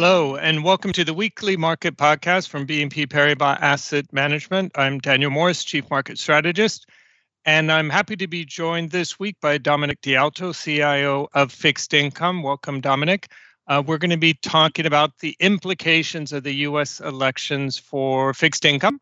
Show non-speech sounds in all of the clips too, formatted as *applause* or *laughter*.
Hello, and welcome to the weekly market podcast from BNP Paribas Asset Management. I'm Daniel Morris, Chief Market Strategist, and I'm happy to be joined this week by Dominic DeAlto, CIO of Fixed Income. Welcome, Dominic. Uh, we're going to be talking about the implications of the US elections for fixed income.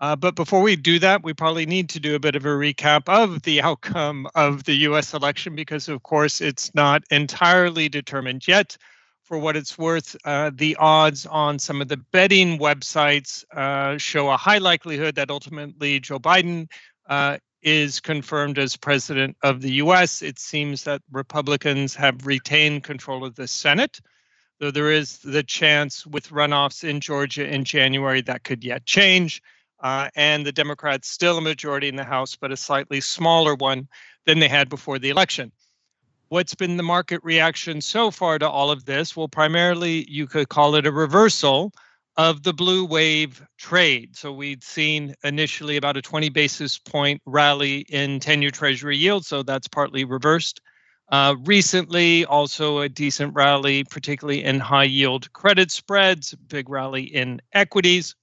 Uh, but before we do that, we probably need to do a bit of a recap of the outcome of the US election because, of course, it's not entirely determined yet. For what it's worth, uh, the odds on some of the betting websites uh, show a high likelihood that ultimately Joe Biden uh, is confirmed as president of the US. It seems that Republicans have retained control of the Senate, though there is the chance with runoffs in Georgia in January that could yet change. Uh, and the Democrats still a majority in the House, but a slightly smaller one than they had before the election. What's been the market reaction so far to all of this? Well, primarily you could call it a reversal of the blue wave trade. So we'd seen initially about a 20 basis point rally in 10 year Treasury yield. So that's partly reversed. Uh, recently, also a decent rally, particularly in high yield credit spreads, big rally in equities.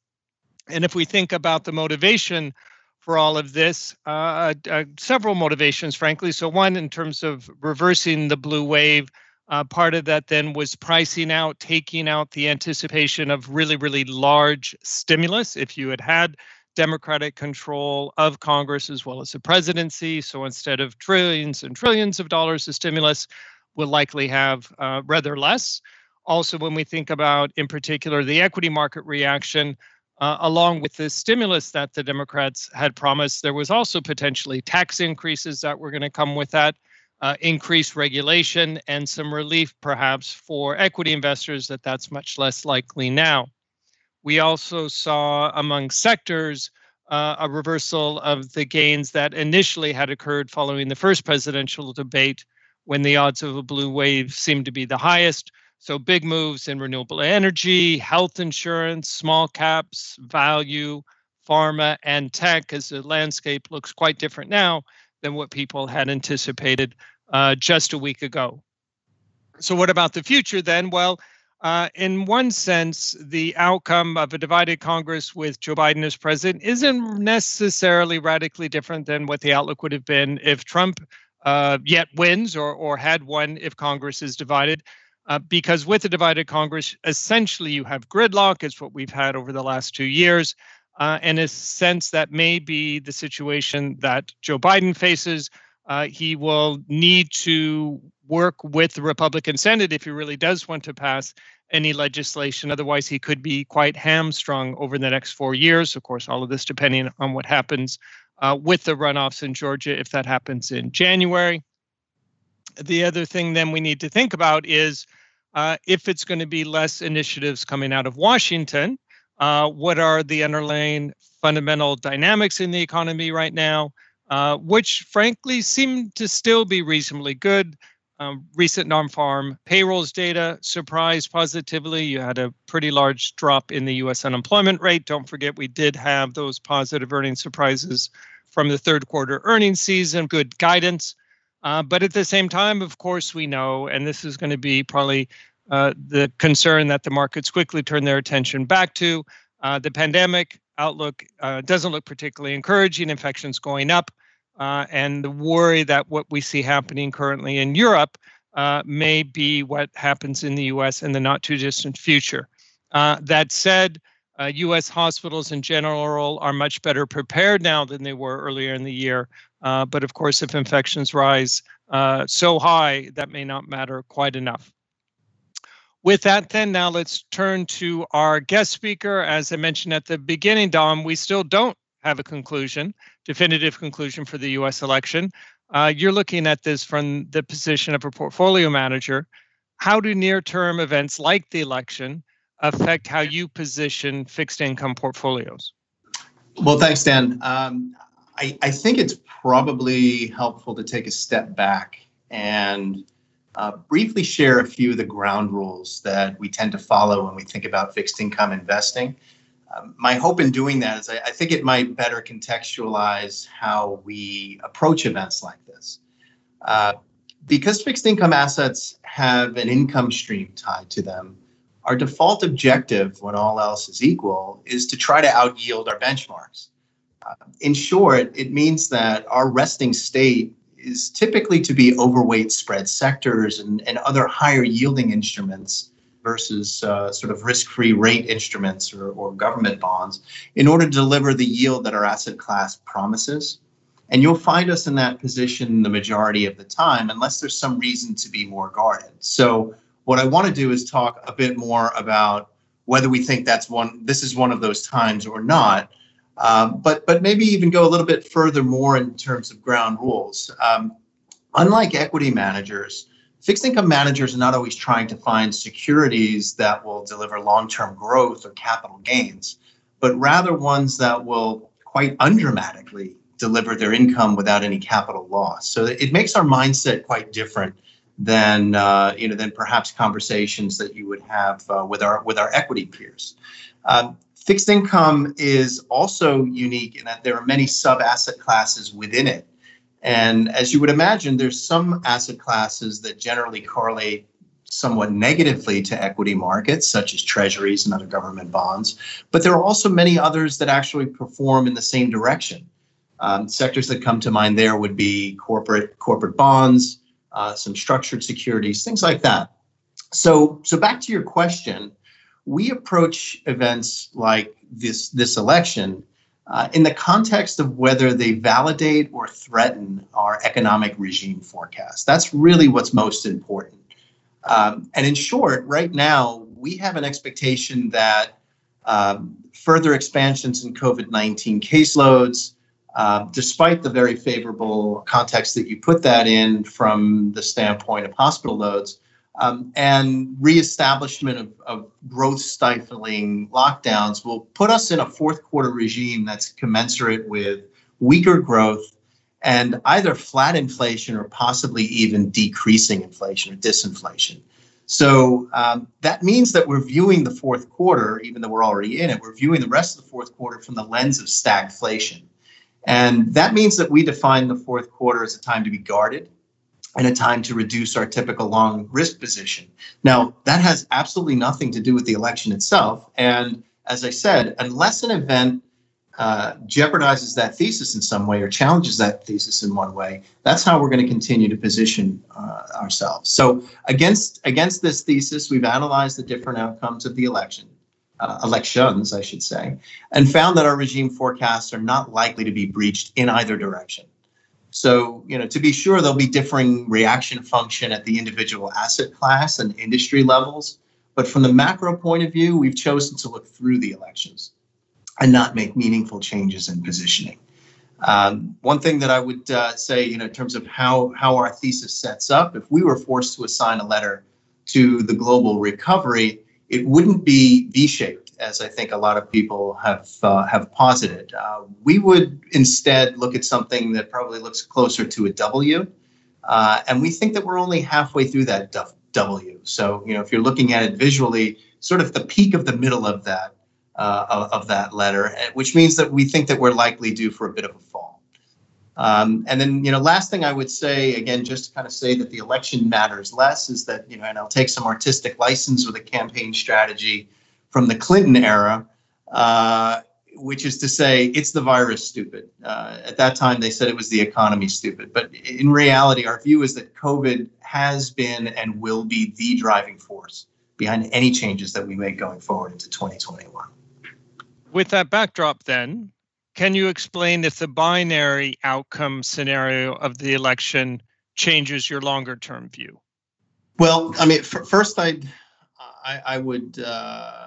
And if we think about the motivation for all of this, uh, uh, several motivations, frankly. So, one, in terms of reversing the blue wave, uh, part of that then was pricing out, taking out the anticipation of really, really large stimulus. If you had had Democratic control of Congress as well as the presidency, so instead of trillions and trillions of dollars of stimulus, we'll likely have uh, rather less. Also, when we think about, in particular, the equity market reaction, uh, along with the stimulus that the Democrats had promised, there was also potentially tax increases that were going to come with that, uh, increased regulation, and some relief perhaps for equity investors that that's much less likely now. We also saw among sectors uh, a reversal of the gains that initially had occurred following the first presidential debate when the odds of a blue wave seemed to be the highest. So big moves in renewable energy, health insurance, small caps, value, pharma, and tech as the landscape looks quite different now than what people had anticipated uh, just a week ago. So, what about the future then? Well, uh, in one sense, the outcome of a divided Congress with Joe Biden as president isn't necessarily radically different than what the outlook would have been if Trump uh, yet wins or, or had won if Congress is divided uh, because with a divided Congress, essentially you have gridlock. It's what we've had over the last two years. Uh, in a sense, that may be the situation that Joe Biden faces. Uh, he will need to work with the Republican Senate if he really does want to pass any legislation. Otherwise, he could be quite hamstrung over the next four years. Of course, all of this depending on what happens uh, with the runoffs in Georgia, if that happens in January. The other thing then we need to think about is uh, if it's going to be less initiatives coming out of Washington, uh, what are the underlying fundamental dynamics in the economy right now, uh, which frankly seem to still be reasonably good. Um, recent non-farm payrolls data surprised positively. You had a pretty large drop in the U.S. unemployment rate. Don't forget, we did have those positive earnings surprises from the third quarter earnings season. Good guidance. Uh, but at the same time, of course, we know, and this is going to be probably uh, the concern that the markets quickly turn their attention back to. Uh, the pandemic outlook uh, doesn't look particularly encouraging, infections going up, uh, and the worry that what we see happening currently in Europe may be what happens in the US in the not too distant future. that said, uh, U.S. hospitals in general are much better prepared now than they were earlier in the year. Uh, but of course, if infections rise uh, so high, that may not matter quite enough. With that, then, now let's turn to our guest speaker. As I mentioned at the beginning, Dom, we still don't have a conclusion, definitive conclusion for the U.S. election. Uh, you're looking at this from the position of a portfolio manager. How do near term events like the election affect how you position fixed income portfolios? Well, thanks, Dan. Um, I, I, think it's probably helpful to take a step back and uh, briefly share a few of the ground rules that we tend to follow when we think about fixed income investing. Um, my hope in doing that is I, I, think it might better contextualize how we approach events like this. Uh, because fixed income assets have an income stream tied to them, our default objective, when all else is equal, is to try to outyield our benchmarks. Uh, in short, it means that our resting state is typically to be overweight spread sectors and, and other higher yielding instruments versus uh, sort of risk free rate instruments or, or government bonds in order to deliver the yield that our asset class promises. And you'll find us in that position the majority of the time, unless there's some reason to be more guarded. So, what I want to do is talk a bit more about whether we think that's one, this is one of those times or not. Um, but but maybe even go a little bit further more in terms of ground rules. Um, unlike equity managers, fixed income managers are not always trying to find securities that will deliver long-term growth or capital gains, but rather ones that will quite undramatically deliver their income without any capital loss. So it makes our mindset quite different than uh, you know than perhaps conversations that you would have uh, with our with our equity peers. Um, Fixed income is also unique in that there are many sub asset classes within it. And as you would imagine, there's some asset classes that generally correlate somewhat negatively to equity markets, such as treasuries and other government bonds. But there are also many others that actually perform in the same direction. Um, sectors that come to mind there would be corporate corporate bonds, uh, some structured securities, things like that. So, so back to your question, we approach events like this this election uh, in the context of whether they validate or threaten our economic regime forecast. That's really what's most important. Um, and in short, right now we have an expectation that um, further expansions in COVID 19 caseloads, uh, despite the very favorable context that you put that in from the standpoint of hospital loads, um, and reestablishment of, of growth stifling lockdowns will put us in a fourth quarter regime that's commensurate with weaker growth and either flat inflation or possibly even decreasing inflation or disinflation. So um, that means that we're viewing the fourth quarter, even though we're already in it, we're viewing the rest of the fourth quarter from the lens of stagflation. And that means that we define the fourth quarter as a time to be guarded, and a time to reduce our typical long risk position. Now, that has absolutely nothing to do with the election itself. And as I said, unless an event uh, jeopardizes that thesis in some way or challenges that thesis in one way, that's how we're going to continue to position uh, ourselves. So against against this thesis, we've analyzed the different outcomes of the election, uh, elections, I should say, and found that our regime forecasts are not likely to be breached in either direction. So, you know, to be sure, there'll be differing reaction function at the individual asset class and industry levels. But from the macro point of view, we've chosen to look through the elections and not make meaningful changes in positioning. Um, one thing that I would uh, say, you know, in terms of how how our thesis sets up, if we were forced to assign a letter to the global recovery, it wouldn't be V-shaped as I think a lot of people have uh, have posited. Uh, we would instead look at something that probably looks closer to a W, uh, and we think that we're only halfway through that W. So you know, if you're looking at it visually, sort of the peak of the middle of that uh, of, that letter, eh, which means that we think that we're likely due for a bit of a fall. Um, and then, you know, last thing I would say, again, just to kind of say that the election matters less is that, you know, and I'll take some artistic license with a campaign strategy from the Clinton era, uh, which is to say, it's the virus stupid. Uh, at that time, they said it was the economy stupid. But in reality, our view is that COVID has been and will be the driving force behind any changes that we make going forward into 2021. With that backdrop, then, can you explain if the binary outcome scenario of the election changes your longer term view? Well, I mean, first, I'd, I, I would. Uh,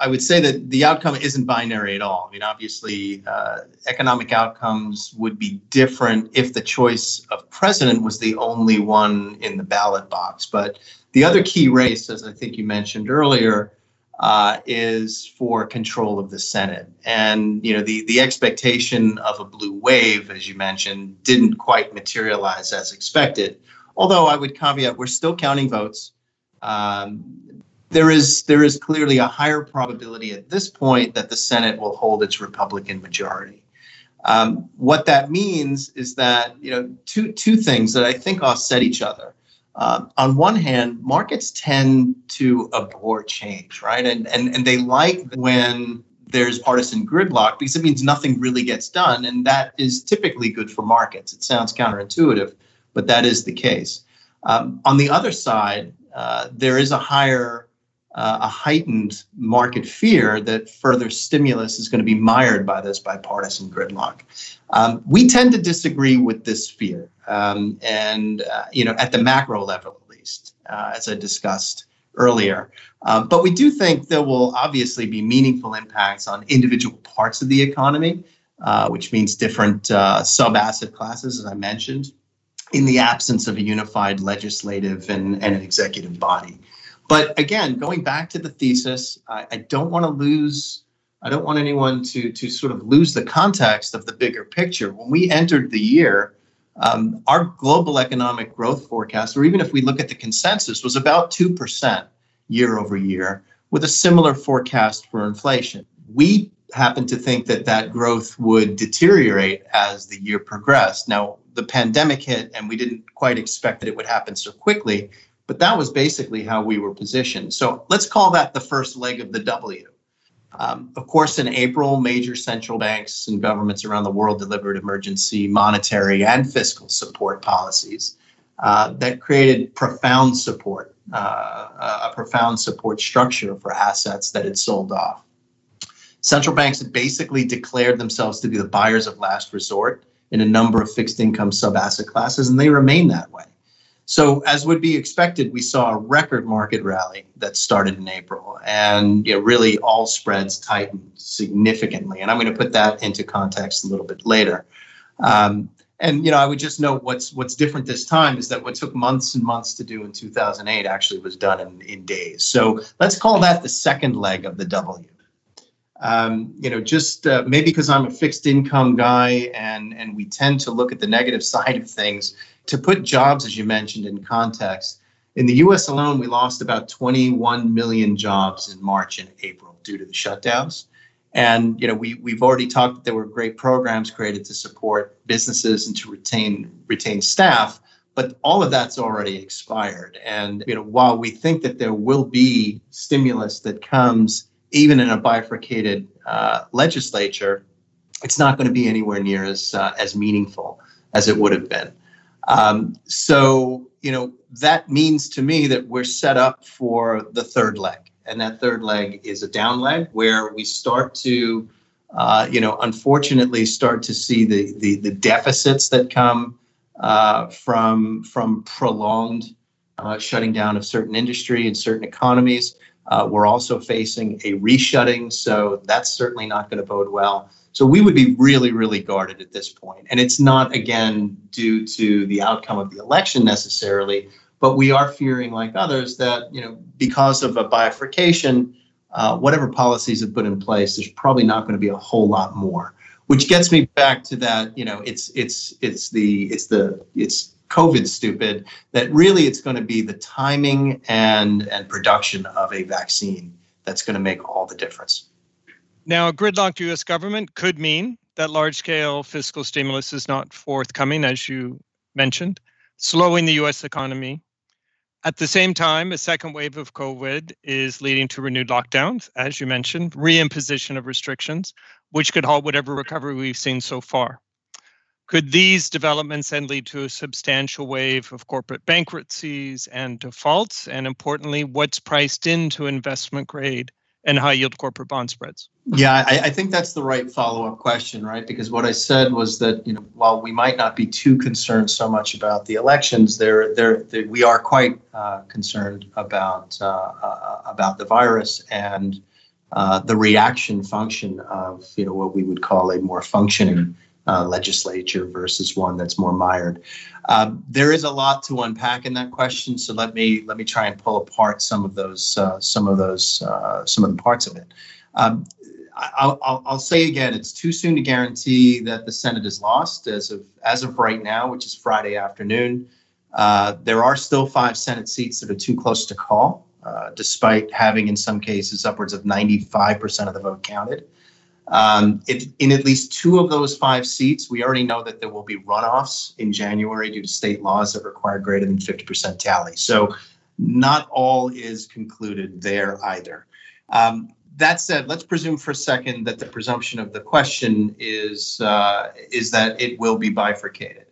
I would say that the outcome isn't binary at all. I mean, obviously, uh, economic outcomes would be different if the choice of president was the only one in the ballot box. But the other key race, as I think you mentioned earlier, uh, is for control of the Senate. And you know, the the expectation of a blue wave, as you mentioned, didn't quite materialize as expected. Although I would caveat, we're still counting votes. Um, there is there is clearly a higher probability at this point that the Senate will hold its Republican majority. Um, what that means is that you know two two things that I think offset each other. Uh, on one hand, markets tend to abhor change, right? And, and, and they like when there's partisan gridlock because it means nothing really gets done. And that is typically good for markets. It sounds counterintuitive, but that is the case. Um, on the other side, uh, there is a higher, uh, a heightened market fear that further stimulus is going to be mired by this bipartisan gridlock. Um, we tend to disagree with this fear, um, and uh, you know, at the macro level at least, uh, as I discussed earlier. Uh, but we do think there will obviously be meaningful impacts on individual parts of the economy, uh, which means different uh, sub asset classes, as I mentioned, in the absence of a unified legislative and, and an executive body. But again, going back to the thesis, I, I don't want to lose. I don't want anyone to to sort of lose the context of the bigger picture. When we entered the year, um, our global economic growth forecast, or even if we look at the consensus, was about 2% year over year, with a similar forecast for inflation. We happen to think that that growth would deteriorate as the year progressed. Now, the pandemic hit, and we didn't quite expect that it would happen so quickly, but that was basically how we were positioned. So let's call that the first leg of the W. Um, of course, in April, major central banks and governments around the world delivered emergency monetary and fiscal support policies uh, that created profound support, uh, a profound support structure for assets that had sold off. Central banks had basically declared themselves to be the buyers of last resort in a number of fixed income sub asset classes, and they remain that way. So, as would be expected, we saw a record market rally that started in April, and you know, really all spreads tightened significantly. And I'm going to put that into context a little bit later. Um, and you know, I would just note what's what's different this time is that what took months and months to do in 2008 actually was done in, in days. So let's call that the second leg of the W. Um, you know, just uh, maybe because I'm a fixed income guy and and we tend to look at the negative *laughs* side of things to put jobs, as you mentioned, in context, in the US alone, we lost about 21 million jobs in March and April due to the shutdowns. And you know, we we've already talked that there were great programs created to support businesses and to retain retain staff, but all of that's already expired. And you know, while we think that there will be stimulus that comes even in a bifurcated uh, legislature, it's not going to be anywhere near as uh, as meaningful as it would have been. Um, so, you know, that means to me that we're set up for the third leg. And that third leg is a down leg where we start to, uh, you know, unfortunately start to see the, the, the deficits that come uh, from, from prolonged uh, shutting down of certain industry and certain economies. Uh, we're also facing a reshutting, so that's certainly not going to bode well. So we would be really, really guarded at this point. And it's not, again, due to the outcome of the election necessarily, but we are fearing, like others, that, you know, because of a bifurcation, uh, whatever policies have put in place, there's probably not going to be a whole lot more. Which gets me back to that, you know, it's it's it's the it's the it's COVID stupid that really it's going to be the timing and and production of a vaccine that's going to make all the difference. Now, a gridlocked US government could mean that large scale fiscal stimulus is not forthcoming, as you mentioned, slowing the US economy. At the same time, a second wave of COVID is leading to renewed lockdowns, as you mentioned, reimposition of restrictions, which could halt whatever recovery we've seen so far. Could these developments then lead to a substantial wave of corporate bankruptcies and defaults? And importantly, what's priced into investment grade and high yield corporate bond spreads? Yeah, I, I think that's the right follow up question, right? Because what I said was that you know while we might not be too concerned so much about the elections, there, there, we are quite uh, concerned about uh, uh, about the virus and uh, the reaction function of you know what we would call a more functioning uh, legislature versus one that's more mired. Um, there is a lot to unpack in that question, so let me let me try and pull apart some of those uh, some of those uh, some of the parts of it. Um, I'll, I'll, I'll, say again, it's too soon to guarantee that the Senate is lost as of as of right now, which is Friday afternoon. Uh, there are still five Senate seats that are too close to call, uh, despite having in some cases upwards of 95% of the vote counted. Um, if, in at least two of those five seats, we already know that there will be runoffs in January due to state laws that require greater than 50% tally. So not all is concluded there either. Um, that said, let's presume for a second that the presumption of the question is uh, is that it will be bifurcated.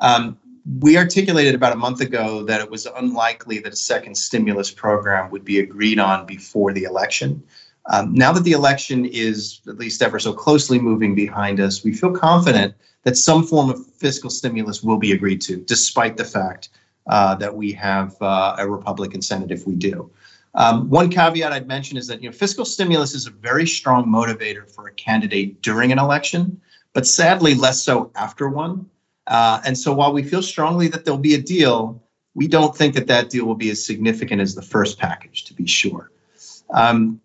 Um, we articulated about a month ago that it was unlikely that a second stimulus program would be agreed on before the election. Um, now that the election is at least ever so closely moving behind us, we feel confident that some form of fiscal stimulus will be agreed to, despite the fact uh, that we have uh, a Republican Senate if we do. Um, one caveat I'd mention is that you know fiscal stimulus is a very strong motivator for a candidate during an election, but sadly less so after one. Uh, and so while we feel strongly that there'll be a deal, we don't think that that deal will be as significant as the first package, to be sure. Um,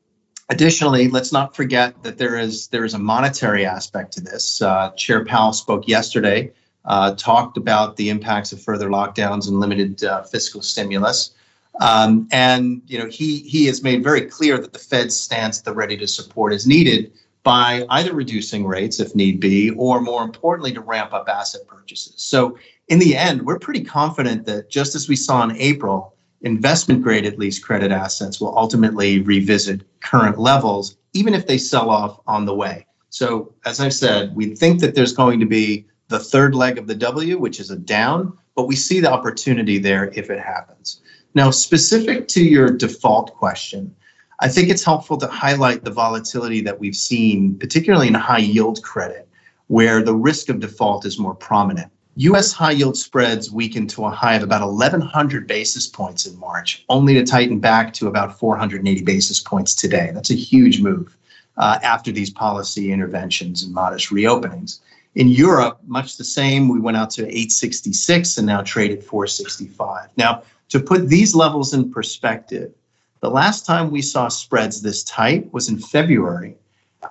additionally, let's not forget that there is there is a monetary aspect to this. Uh, Chair Powell spoke yesterday, uh, talked about the impacts of further lockdowns and limited uh, fiscal stimulus. Um, and you know he he has made very clear that the Fed's stance, the ready to support, is needed by either reducing rates if need be, or more importantly, to ramp up asset purchases. So, in the end, we're pretty confident that just as we saw in April, investment grade at least credit assets will ultimately revisit current levels, even if they sell off on the way. So, as I said, we think that there's going to be the third leg of the W, which is a down, but we see the opportunity there if it happens. Now, specific to your default question, I think it's helpful to highlight the volatility that we've seen, particularly in high yield credit, where the risk of default is more prominent. US high yield spreads weakened to a high of about 1,100 basis points in March, only to tighten back to about 480 basis points today. That's a huge move uh, after these policy interventions and modest reopenings. In Europe, much the same. We went out to 866 and now trade at 465. Now, to put these levels in perspective, the last time we saw spreads this tight was in February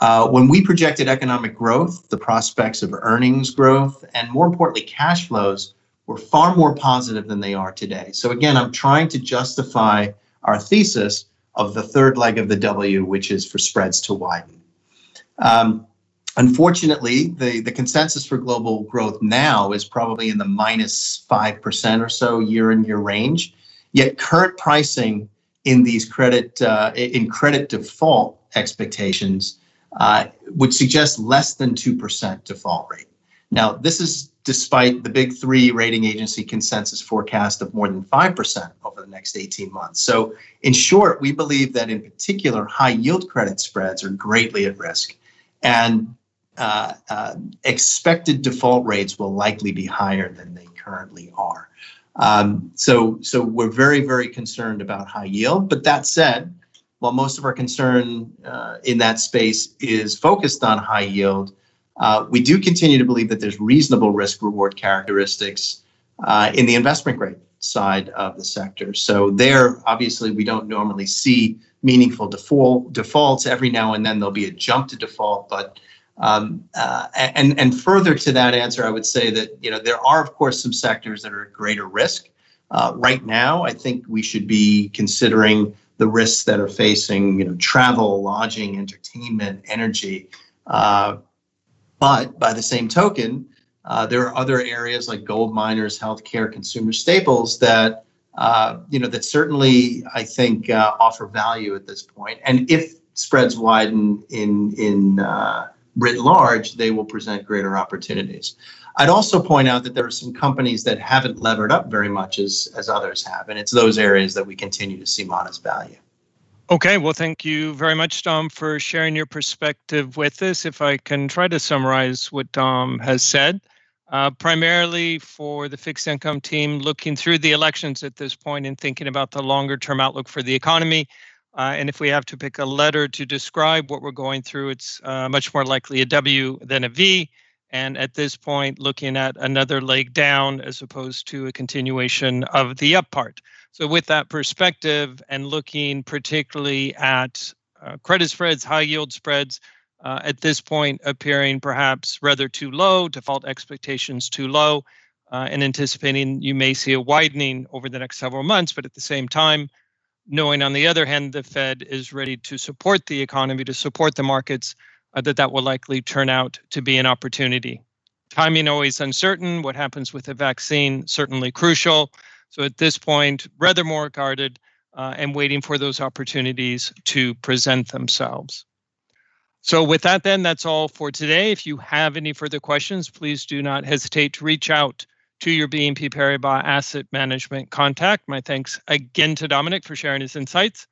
uh, when we projected economic growth, the prospects of earnings growth, and more importantly, cash flows were far more positive than they are today. So, again, I'm trying to justify our thesis of the third leg of the W, which is for spreads to widen. Um, unfortunately, the, the consensus for global growth now is probably in the minus 5% or so year in year range. Yet current pricing in these credit uh, in credit default expectations uh, would suggest less than 2% default rate. Now, this is despite the big three rating agency consensus forecast of more than 5% over the next 18 months. So, in short, we believe that in particular, high yield credit spreads are greatly at risk. And uh, uh, expected default rates will likely be higher than they currently are. Um, so, so we're very, very concerned about high yield. But that said, while most of our concern uh, in that space is focused on high yield, uh, we do continue to believe that there's reasonable risk reward characteristics uh, in the investment grade side of the sector. So there, obviously, we don't normally see meaningful default defaults. Every now and then there'll be a jump to default, but um, uh, and and further to that answer, I would say that you know there are of course some sectors that are at greater risk. Uh, right now, I think we should be considering the risks that are facing you know travel, lodging, entertainment, energy. Uh, but by the same token, uh, there are other areas like gold miners, healthcare, consumer staples that uh, you know that certainly I think uh, offer value at this point. And if spreads widen in in writ large, they will present greater opportunities. I'd also point out that there are some companies that haven't levered up very much as, as others have, and it's those areas that we continue to see modest value. Okay, well, thank you very much, Dom, for sharing your perspective with us. If I can try to summarize what Dom has said, uh, primarily for the fixed income team, looking through the elections at this point and thinking about the longer term outlook for the economy, uh, and if we have to pick a letter to describe what we're going through, it's uh, much more likely a W than a V. And at this point, looking at another leg down as opposed to a continuation of the up part. So, with that perspective, and looking particularly at uh, credit spreads, high yield spreads, uh, at this point appearing perhaps rather too low, default expectations too low, uh, and anticipating you may see a widening over the next several months. But at the same time, knowing on the other hand the Fed is ready to support the economy, to support the markets, uh, that that will likely turn out to be an opportunity. Timing always uncertain. What happens with the vaccine certainly crucial. So at this point, rather more guarded uh, and waiting for those opportunities to present themselves. So with that, then that's all for today. If you have any further questions, please do not hesitate to reach out to your BNP Paribas Asset Management contact. My thanks again to Dominic for sharing his insights.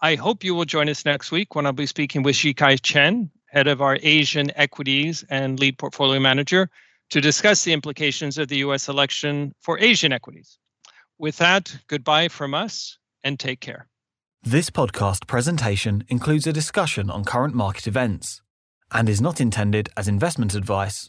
I hope you will join us next week when I'll be speaking with Zhikai Chen, head of our Asian equities and lead portfolio manager, to discuss the implications of the US election for Asian equities. With that, goodbye from us and take care. This podcast presentation includes a discussion on current market events and is not intended as investment advice